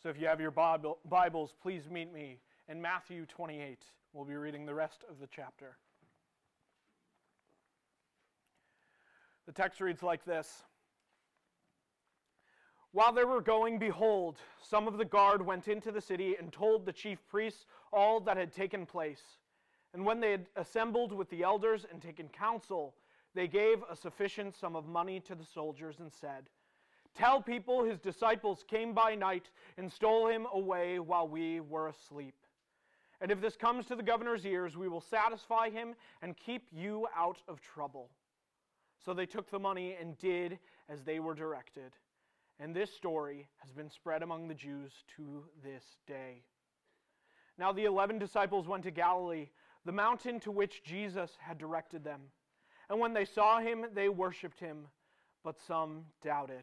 So if you have your Bibles, please meet me in Matthew 28. We'll be reading the rest of the chapter. The text reads like this While they were going, behold, some of the guard went into the city and told the chief priests all that had taken place. And when they had assembled with the elders and taken counsel, they gave a sufficient sum of money to the soldiers and said, Tell people his disciples came by night and stole him away while we were asleep. And if this comes to the governor's ears, we will satisfy him and keep you out of trouble. So they took the money and did as they were directed. And this story has been spread among the Jews to this day. Now the eleven disciples went to Galilee, the mountain to which Jesus had directed them. And when they saw him, they worshipped him, but some doubted.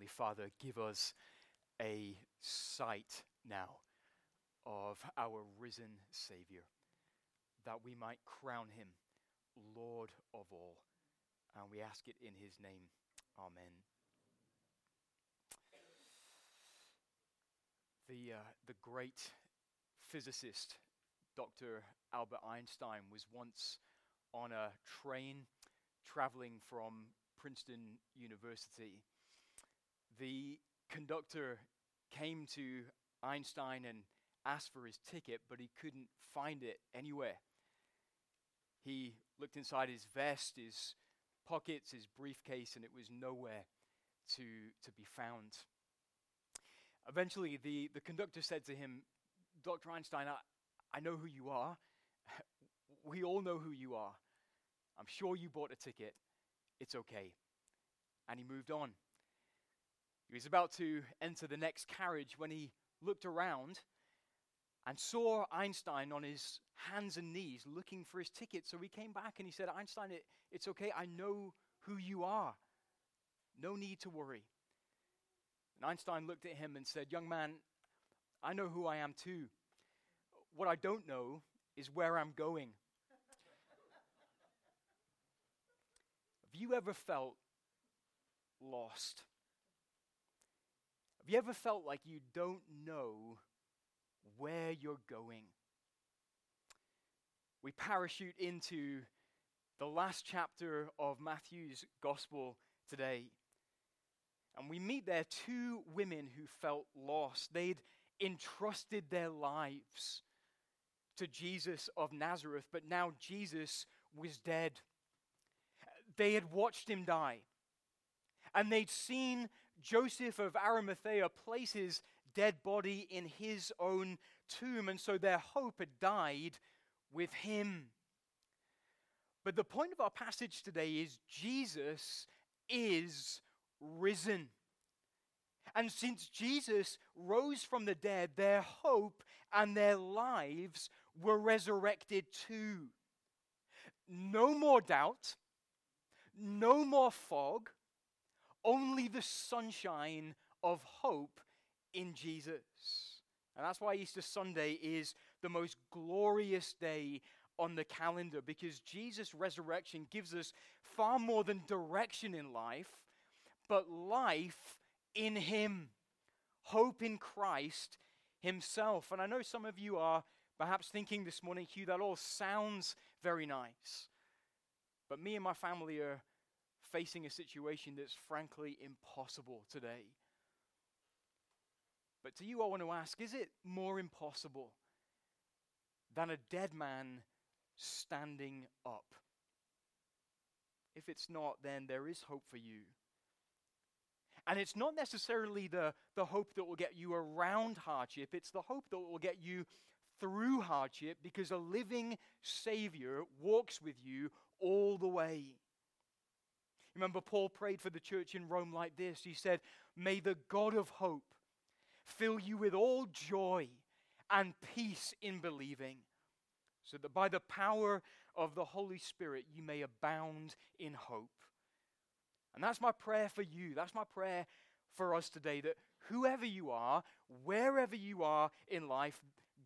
Father, give us a sight now of our risen Savior, that we might crown him Lord of all. And we ask it in his name. Amen. The, uh, the great physicist, Dr. Albert Einstein, was once on a train traveling from Princeton University. The conductor came to Einstein and asked for his ticket, but he couldn't find it anywhere. He looked inside his vest, his pockets, his briefcase, and it was nowhere to, to be found. Eventually, the, the conductor said to him, Dr. Einstein, I, I know who you are. We all know who you are. I'm sure you bought a ticket. It's okay. And he moved on. He was about to enter the next carriage when he looked around and saw Einstein on his hands and knees looking for his ticket. So he came back and he said, Einstein, it, it's okay. I know who you are. No need to worry. And Einstein looked at him and said, Young man, I know who I am too. What I don't know is where I'm going. Have you ever felt lost? You ever felt like you don't know where you're going? We parachute into the last chapter of Matthew's gospel today. And we meet there two women who felt lost. They'd entrusted their lives to Jesus of Nazareth, but now Jesus was dead. They had watched him die. And they'd seen Joseph of Arimathea place his dead body in his own tomb. And so their hope had died with him. But the point of our passage today is Jesus is risen. And since Jesus rose from the dead, their hope and their lives were resurrected too. No more doubt, no more fog, only the sunshine of hope in Jesus. And that's why Easter Sunday is the most glorious day on the calendar because Jesus' resurrection gives us far more than direction in life, but life in Him, hope in Christ Himself. And I know some of you are perhaps thinking this morning, Hugh, that all sounds very nice. But me and my family are facing a situation that's frankly impossible today. But to you, I want to ask is it more impossible than a dead man standing up? If it's not, then there is hope for you. And it's not necessarily the, the hope that will get you around hardship, it's the hope that will get you through hardship because a living Savior walks with you all the way. Remember, Paul prayed for the church in Rome like this He said, May the God of hope fill you with all joy and peace in believing, so that by the power of the Holy Spirit you may abound in hope. And that's my prayer for you. That's my prayer for us today that whoever you are, wherever you are in life,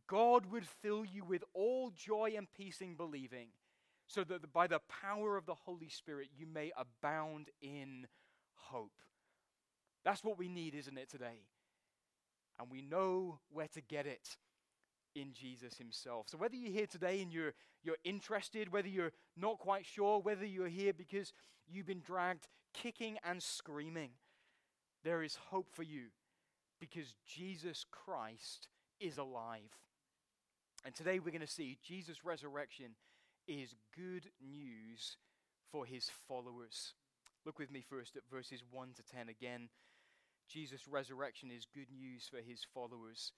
God would fill you with all joy and peace in believing, so that by the power of the Holy Spirit you may abound in hope. That's what we need, isn't it, today? And we know where to get it in Jesus Himself. So whether you're here today and you're, you're interested, whether you're not quite sure, whether you're here because you've been dragged kicking and screaming, there is hope for you because Jesus Christ is alive. And today we're going to see Jesus' resurrection is good news for his followers. Look with me first at verses 1 to 10 again. Jesus' resurrection is good news for his followers.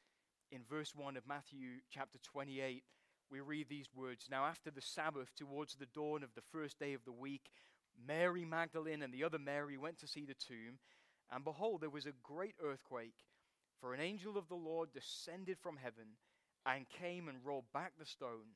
In verse 1 of Matthew chapter 28, we read these words Now, after the Sabbath, towards the dawn of the first day of the week, Mary Magdalene and the other Mary went to see the tomb, and behold, there was a great earthquake, for an angel of the Lord descended from heaven and came and rolled back the stone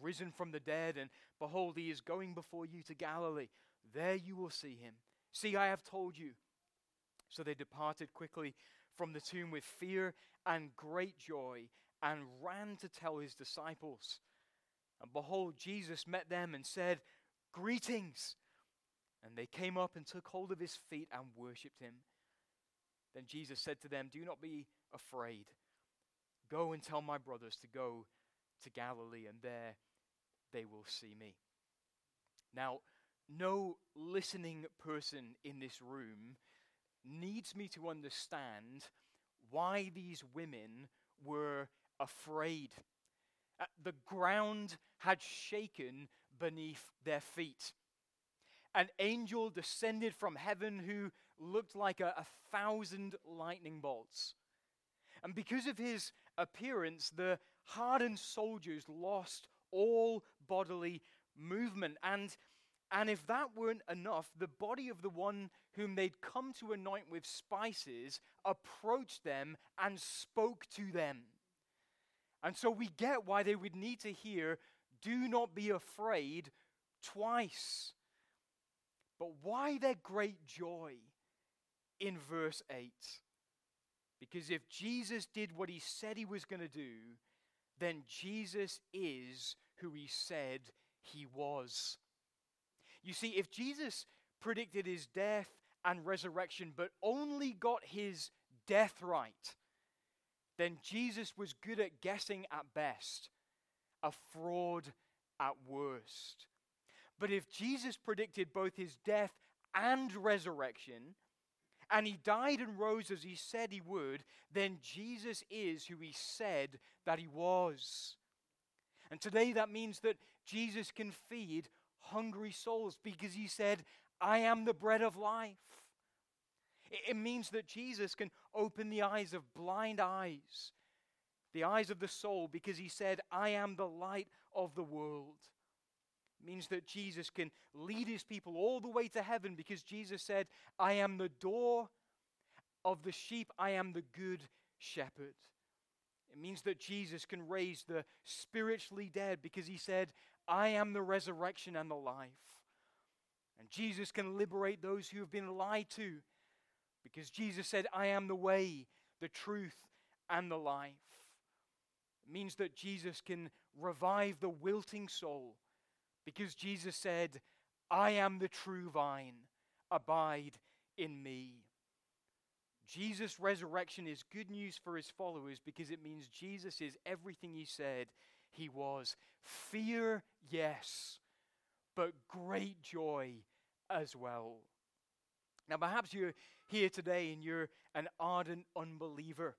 risen from the dead, and behold, he is going before you to Galilee. There you will see him. See, I have told you. So they departed quickly from the tomb with fear and great joy and ran to tell his disciples. And behold, Jesus met them and said, Greetings. And they came up and took hold of his feet and worshipped him. Then Jesus said to them, Do not be afraid. Go and tell my brothers to go to Galilee, and there they will see me. Now, no listening person in this room needs me to understand why these women were afraid. Uh, the ground had shaken beneath their feet. An angel descended from heaven who looked like a, a thousand lightning bolts. And because of his appearance, the hardened soldiers lost all bodily movement. And, and if that weren't enough, the body of the one whom they'd come to anoint with spices approached them and spoke to them. And so we get why they would need to hear, Do not be afraid, twice. But why their great joy in verse 8? Because if Jesus did what he said he was going to do, then Jesus is who he said he was. You see, if Jesus predicted his death and resurrection, but only got his death right, then Jesus was good at guessing at best, a fraud at worst. But if Jesus predicted both his death and resurrection, and he died and rose as he said he would, then Jesus is who he said that he was. And today that means that Jesus can feed hungry souls because he said, I am the bread of life. It means that Jesus can open the eyes of blind eyes, the eyes of the soul, because he said, I am the light of the world. Means that Jesus can lead his people all the way to heaven because Jesus said, I am the door of the sheep, I am the good shepherd. It means that Jesus can raise the spiritually dead because he said, I am the resurrection and the life. And Jesus can liberate those who have been lied to because Jesus said, I am the way, the truth, and the life. It means that Jesus can revive the wilting soul because Jesus said, I am the true vine, abide in me. Jesus' resurrection is good news for his followers because it means Jesus is everything he said he was. Fear, yes, but great joy as well. Now, perhaps you're here today and you're an ardent unbeliever.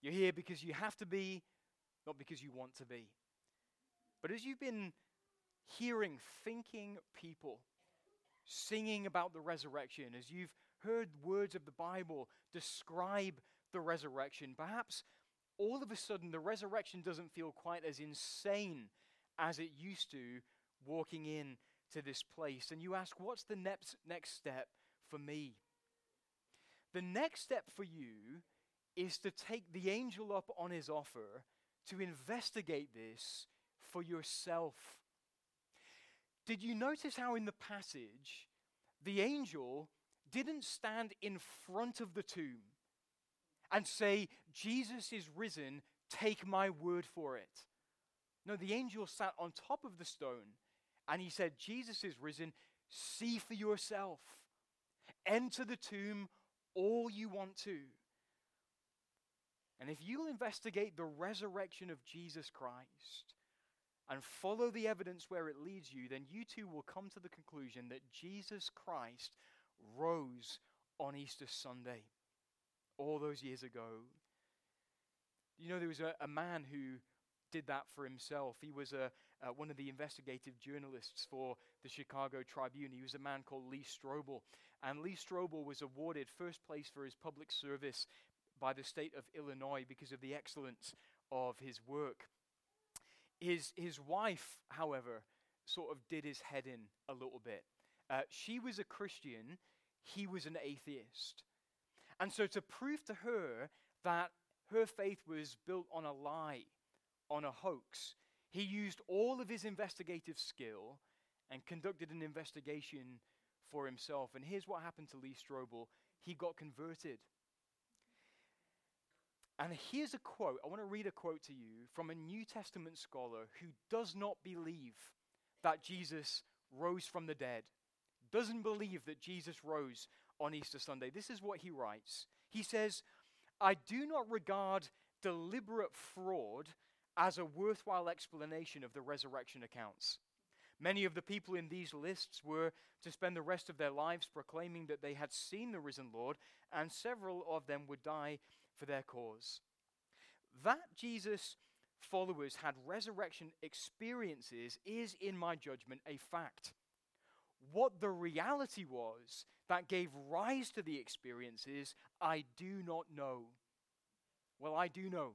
You're here because you have to be, not because you want to be. But as you've been hearing thinking people singing about the resurrection, as you've heard words of the Bible describe the resurrection, perhaps all of a sudden the resurrection doesn't feel quite as insane as it used to walking in to this place. And you ask, what's the next, next step for me? The next step for you is to take the angel up on his offer to investigate this for yourself. Did you notice how in the passage the angel didn't stand in front of the tomb and say, Jesus is risen, take my word for it? No, the angel sat on top of the stone and he said, Jesus is risen, see for yourself. Enter the tomb all you want to. And if you'll investigate the resurrection of Jesus Christ and follow the evidence where it leads you, then you too will come to the conclusion that Jesus Christ rose on Easter Sunday all those years ago. You know, there was a, a man who did that for himself. He was a, uh, one of the investigative journalists for the Chicago Tribune. He was a man called Lee Strobel. And Lee Strobel was awarded first place for his public service by the state of Illinois because of the excellence of his work. His, his wife, however, sort of did his head in a little bit. Uh, she was a Christian, he was an atheist. And so, to prove to her that her faith was built on a lie, on a hoax, he used all of his investigative skill and conducted an investigation for himself. And here's what happened to Lee Strobel he got converted. And here's a quote. I want to read a quote to you from a New Testament scholar who does not believe that Jesus rose from the dead, doesn't believe that Jesus rose on Easter Sunday. This is what he writes. He says, I do not regard deliberate fraud as a worthwhile explanation of the resurrection accounts. Many of the people in these lists were to spend the rest of their lives proclaiming that they had seen the risen Lord, and several of them would die for their cause. That Jesus' followers had resurrection experiences is, in my judgment, a fact. What the reality was that gave rise to the experiences, I do not know. Well, I do know.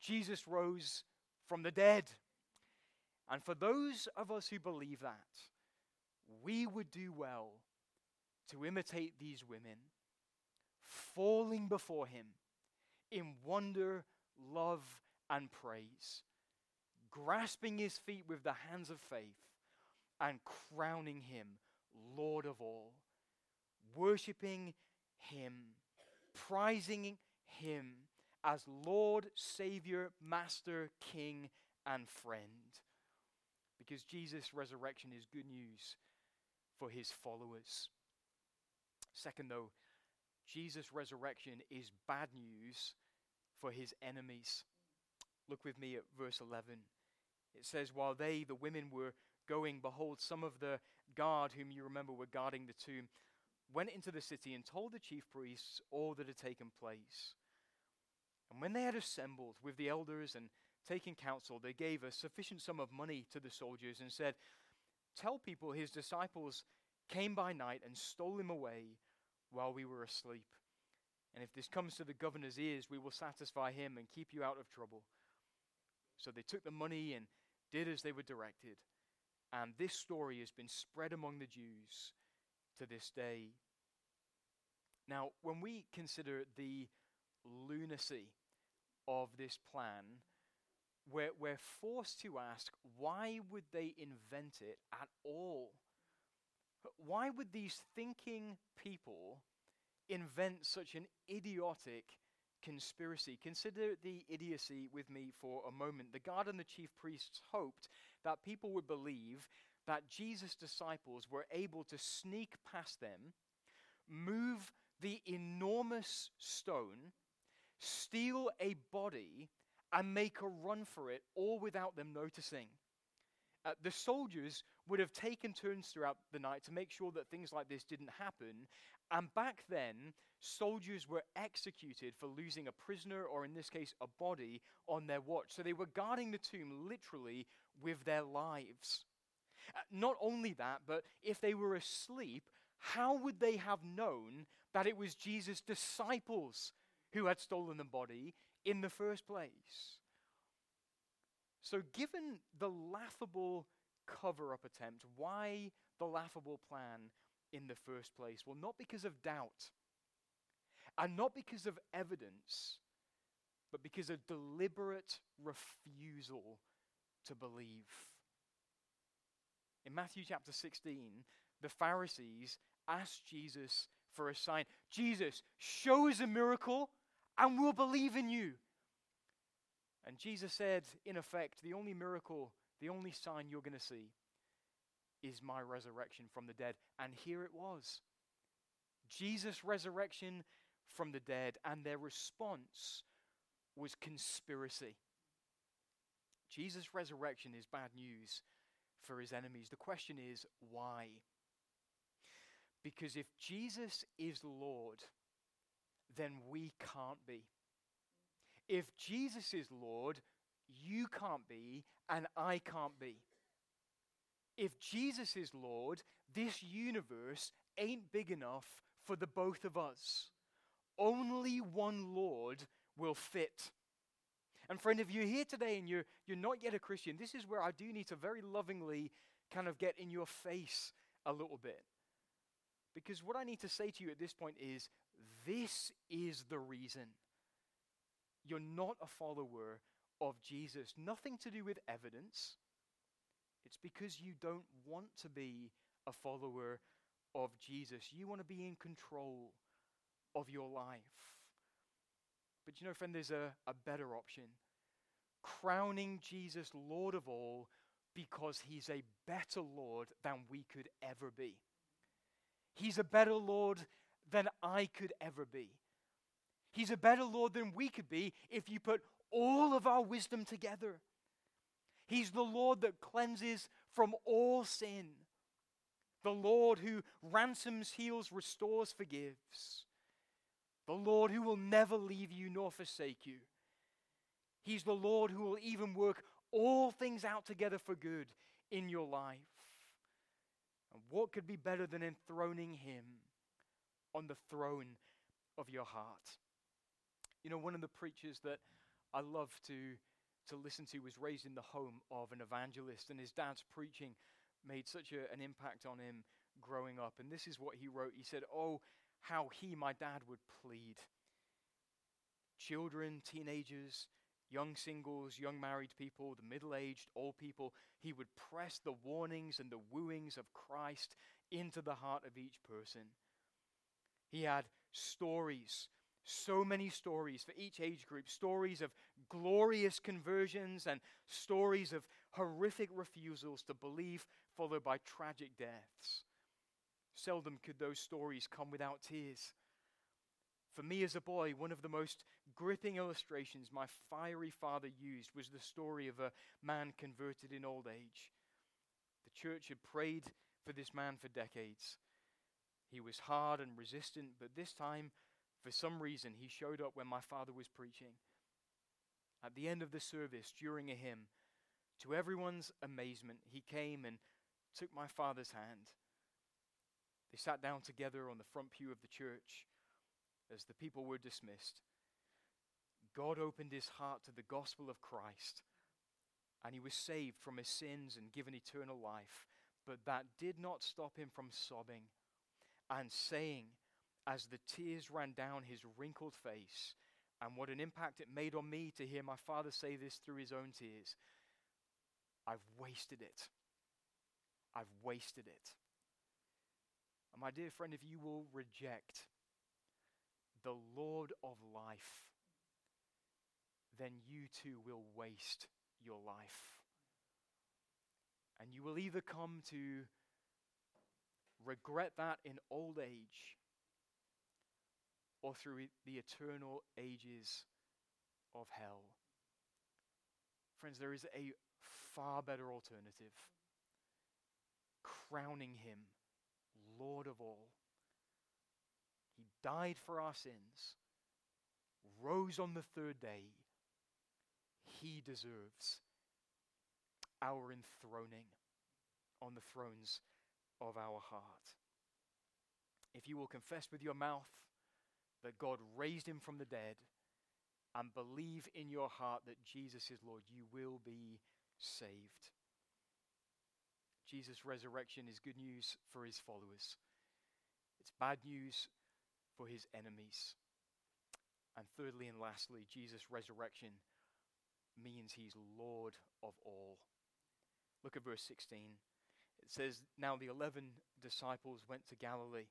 Jesus rose from the dead. And for those of us who believe that, we would do well to imitate these women, falling before him in wonder, love, and praise, grasping his feet with the hands of faith, and crowning him Lord of all, worshiping him, prizing him as Lord, Savior, Master, King, and friend. Because Jesus' resurrection is good news for his followers. Second, though, Jesus' resurrection is bad news for his enemies. Look with me at verse 11. It says, While they, the women, were going, behold, some of the guard, whom you remember were guarding the tomb, went into the city and told the chief priests all that had taken place. And when they had assembled with the elders and taken counsel, they gave a sufficient sum of money to the soldiers and said, Tell people his disciples came by night and stole him away while we were asleep. And if this comes to the governor's ears, we will satisfy him and keep you out of trouble. So they took the money and did as they were directed. And this story has been spread among the Jews to this day. Now, when we consider the lunacy of this plan, we're, we're forced to ask why would they invent it at all? Why would these thinking people invent such an idiotic conspiracy? Consider the idiocy with me for a moment. The guard and the chief priests hoped that people would believe that Jesus' disciples were able to sneak past them, move the enormous stone steal a body and make a run for it, all without them noticing. Uh, the soldiers would have taken turns throughout the night to make sure that things like this didn't happen. And back then, soldiers were executed for losing a prisoner, or in this case, a body, on their watch. So they were guarding the tomb literally with their lives. Uh, not only that, but if they were asleep, how would they have known that it was Jesus' disciples who had stolen the body in the first place? So, given the laughable cover up attempt, why the laughable plan in the first place? Well, not because of doubt, and not because of evidence, but because of deliberate refusal to believe. In Matthew chapter 16, the Pharisees asked Jesus for a sign. Jesus, show us a miracle and we'll believe in you. And Jesus said, in effect, the only miracle, the only sign you're going to see is my resurrection from the dead. And here it was Jesus' resurrection from the dead, and their response was conspiracy. Jesus' resurrection is bad news for his enemies. The question is, why? Because if Jesus is Lord, then we can't be. If Jesus is Lord, you can't be, and I can't be. If Jesus is Lord, this universe ain't big enough for the both of us. Only one Lord will fit. And friend, if you're here today and you're, you're not yet a Christian, this is where I do need to very lovingly kind of get in your face a little bit. Because what I need to say to you at this point is this is the reason you're not a follower of Jesus. Nothing to do with evidence. It's because you don't want to be a follower of Jesus. You want to be in control of your life. But you know, friend, there's a, a better option. Crowning Jesus Lord of all because he's a better Lord than we could ever be. He's a better Lord than I could ever be. He's a better Lord than we could be if you put all of our wisdom together. He's the Lord that cleanses from all sin. The Lord who ransoms, heals, restores, forgives. The Lord who will never leave you nor forsake you. He's the Lord who will even work all things out together for good in your life. And what could be better than enthroning Him on the throne of your heart? You know, one of the preachers that I love to, to listen to was raised in the home of an evangelist, and his dad's preaching made such a, an impact on him growing up. And this is what he wrote He said, Oh, how he, my dad, would plead. Children, teenagers, young singles, young married people, the middle aged, old people, he would press the warnings and the wooings of Christ into the heart of each person. He had stories, so many stories for each age group stories of glorious conversions and stories of horrific refusals to believe, followed by tragic deaths. Seldom could those stories come without tears. For me as a boy, one of the most gripping illustrations my fiery father used was the story of a man converted in old age. The church had prayed for this man for decades. He was hard and resistant, but this time, for some reason, he showed up when my father was preaching. At the end of the service, during a hymn, to everyone's amazement, he came and took my father's hand. They sat down together on the front pew of the church as the people were dismissed. God opened his heart to the gospel of Christ, and he was saved from his sins and given eternal life. But that did not stop him from sobbing and saying, as the tears ran down his wrinkled face, and what an impact it made on me to hear my father say this through his own tears I've wasted it. I've wasted it. And my dear friend, if you will reject the Lord of life, then you too will waste your life. And you will either come to regret that in old age or through the eternal ages of hell. Friends, there is a far better alternative crowning him Lord of all. He died for our sins, rose on the third day. He deserves our enthroning on the thrones of our heart. If you will confess with your mouth that God raised him from the dead and believe in your heart that Jesus is Lord, you will be saved. Jesus' resurrection is good news for his followers, it's bad news for his enemies. And thirdly and lastly, Jesus' resurrection means he's Lord of all. Look at verse 16. It says, Now the eleven disciples went to Galilee,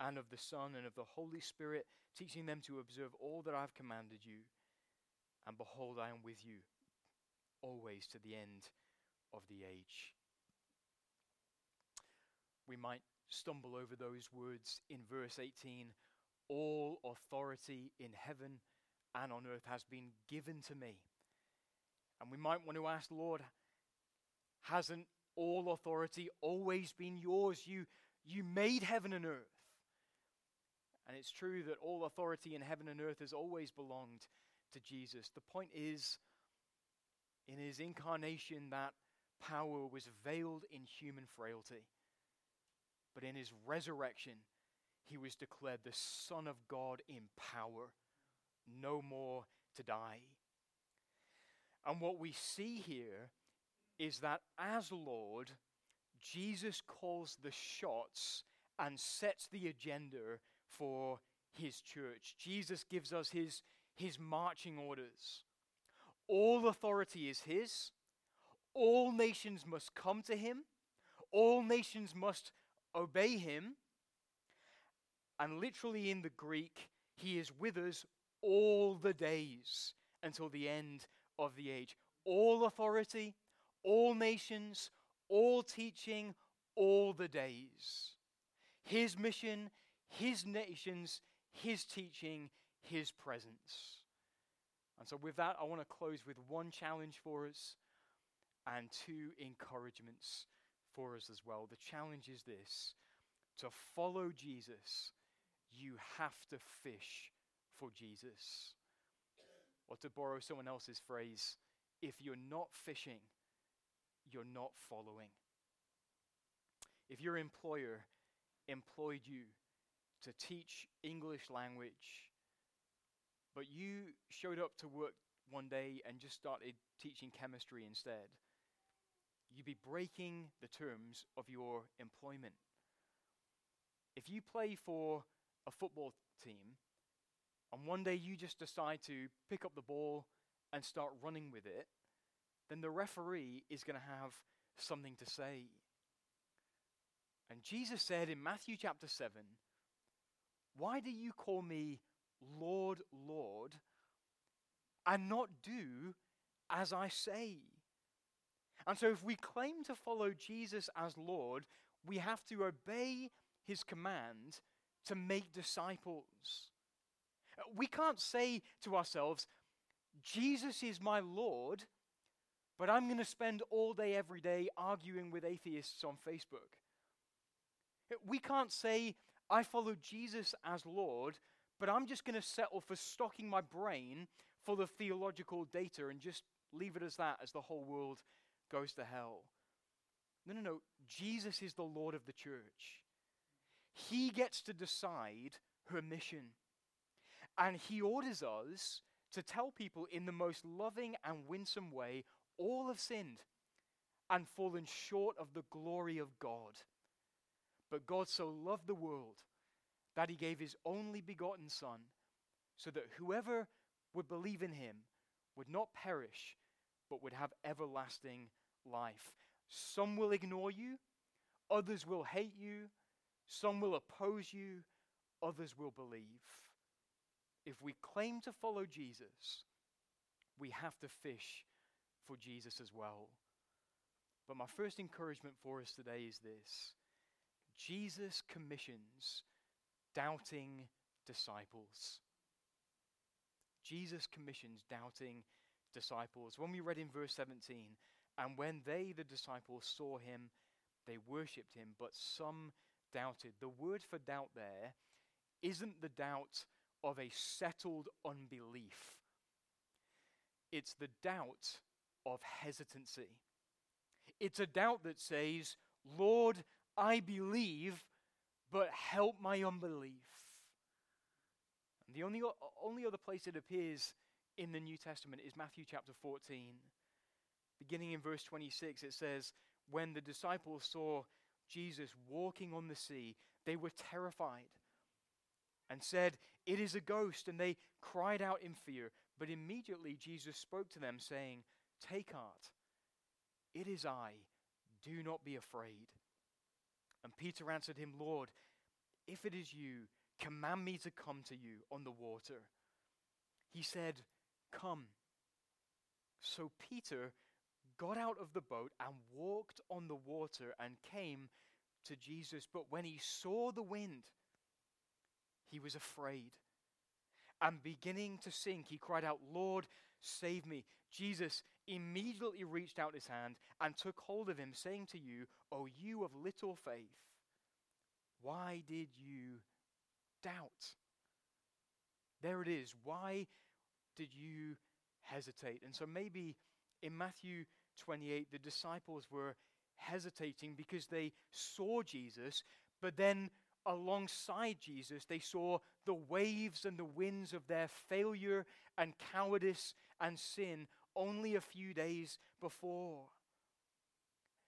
and of the Son and of the Holy Spirit, teaching them to observe all that I've commanded you. And behold, I am with you always to the end of the age. We might stumble over those words in verse 18 All authority in heaven and on earth has been given to me. And we might want to ask, Lord, hasn't all authority always been yours? You, you made heaven and earth. And it's true that all authority in heaven and earth has always belonged to Jesus. The point is, in his incarnation, that power was veiled in human frailty. But in his resurrection, he was declared the Son of God in power, no more to die. And what we see here is that as Lord, Jesus calls the shots and sets the agenda for his church. Jesus gives us his, his marching orders. All authority is his. All nations must come to him. All nations must obey him. And literally in the Greek, he is with us all the days until the end of the age. All authority, all nations, all teaching, all the days. His mission, his nations, his teaching, his presence. And so, with that, I want to close with one challenge for us and two encouragements for us as well. The challenge is this to follow Jesus, you have to fish for Jesus. Or to borrow someone else's phrase, if you're not fishing, you're not following. If your employer employed you to teach English language, but you showed up to work one day and just started teaching chemistry instead, you'd be breaking the terms of your employment. If you play for a football team and one day you just decide to pick up the ball and start running with it, then the referee is going to have something to say. And Jesus said in Matthew chapter 7, Why do you call me Lord, Lord, and not do as I say? And so, if we claim to follow Jesus as Lord, we have to obey his command to make disciples. We can't say to ourselves, Jesus is my Lord, but I'm going to spend all day, every day arguing with atheists on Facebook. We can't say, I follow Jesus as Lord, but I'm just going to settle for stocking my brain full of theological data and just leave it as that as the whole world goes to hell. No, no, no. Jesus is the Lord of the church. He gets to decide her mission. And he orders us to tell people in the most loving and winsome way all have sinned and fallen short of the glory of God. But God so loved the world that he gave his only begotten Son, so that whoever would believe in him would not perish, but would have everlasting life. Some will ignore you, others will hate you, some will oppose you, others will believe. If we claim to follow Jesus, we have to fish for Jesus as well. But my first encouragement for us today is this Jesus commissions doubting disciples. Jesus commissions doubting disciples. When we read in verse 17, and when they, the disciples, saw him, they worshipped him, but some doubted. The word for doubt there isn't the doubt of a settled unbelief, it's the doubt of hesitancy. It's a doubt that says, Lord, I believe, but help my unbelief. And the only, only other place it appears in the New Testament is Matthew chapter 14. Beginning in verse 26, it says, When the disciples saw Jesus walking on the sea, they were terrified and said, It is a ghost. And they cried out in fear. But immediately Jesus spoke to them, saying, Take heart, it is I, do not be afraid. And Peter answered him, Lord, if it is you, command me to come to you on the water. He said, Come. So Peter got out of the boat and walked on the water and came to Jesus. But when he saw the wind, he was afraid. And beginning to sink, he cried out, Lord, save me. Jesus immediately reached out his hand and took hold of him, saying to you, O you of little faith, why did you doubt? There it is. Why did you hesitate? And so maybe in Matthew 28, the disciples were hesitating because they saw Jesus, but then alongside Jesus, they saw the waves and the winds of their failure and cowardice and sin only a few days before.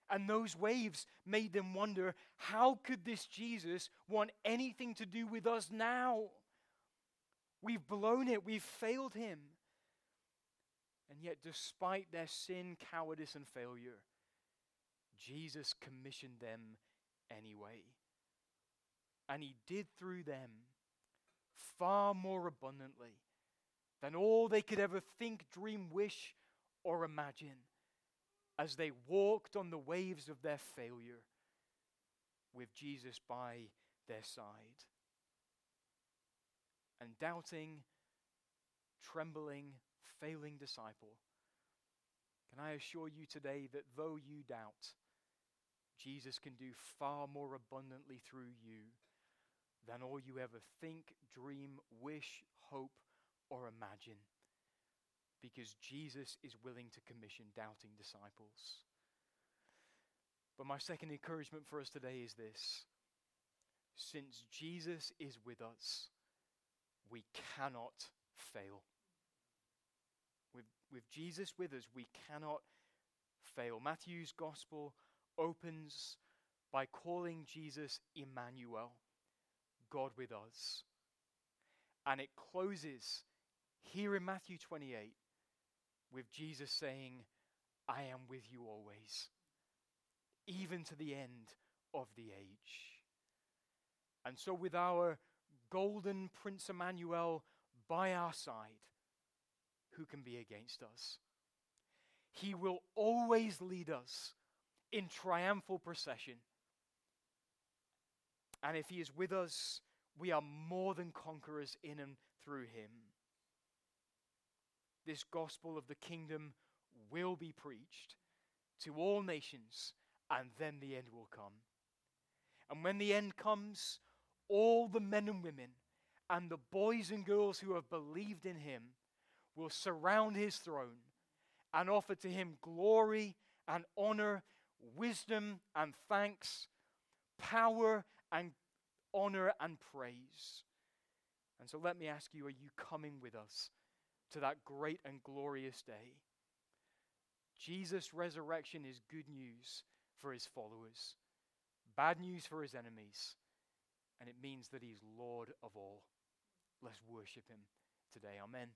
And those waves made them wonder how could this Jesus want anything to do with us now? We've blown it, we've failed him. And yet, despite their sin, cowardice, and failure, Jesus commissioned them anyway. And he did through them far more abundantly than all they could ever think, dream, wish, or imagine as they walked on the waves of their failure with Jesus by their side. And doubting, trembling, failing disciple, can I assure you today that though you doubt, Jesus can do far more abundantly through you than all you ever think, dream, wish, hope, or imagine because Jesus is willing to commission doubting disciples. But my second encouragement for us today is this since Jesus is with us, we cannot fail. With, with Jesus with us, we cannot fail. Matthew's gospel opens by calling Jesus Emmanuel, God with us. And it closes here in Matthew 28 with Jesus saying, I am with you always, even to the end of the age. And so, with our golden Prince Emmanuel by our side, who can be against us? He will always lead us in triumphal procession. And if He is with us, we are more than conquerors in and through Him this gospel of the kingdom will be preached to all nations, and then the end will come. And when the end comes, all the men and women and the boys and girls who have believed in him will surround his throne and offer to him glory and honor, wisdom and thanks, power and honor and praise. And so let me ask you are you coming with us to that great and glorious day. Jesus' resurrection is good news for his followers, bad news for his enemies, and it means that he's Lord of all. Let's worship him today. Amen.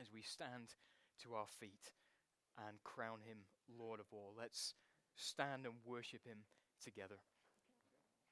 As we stand to our feet and crown him Lord of all, let's stand and worship him together.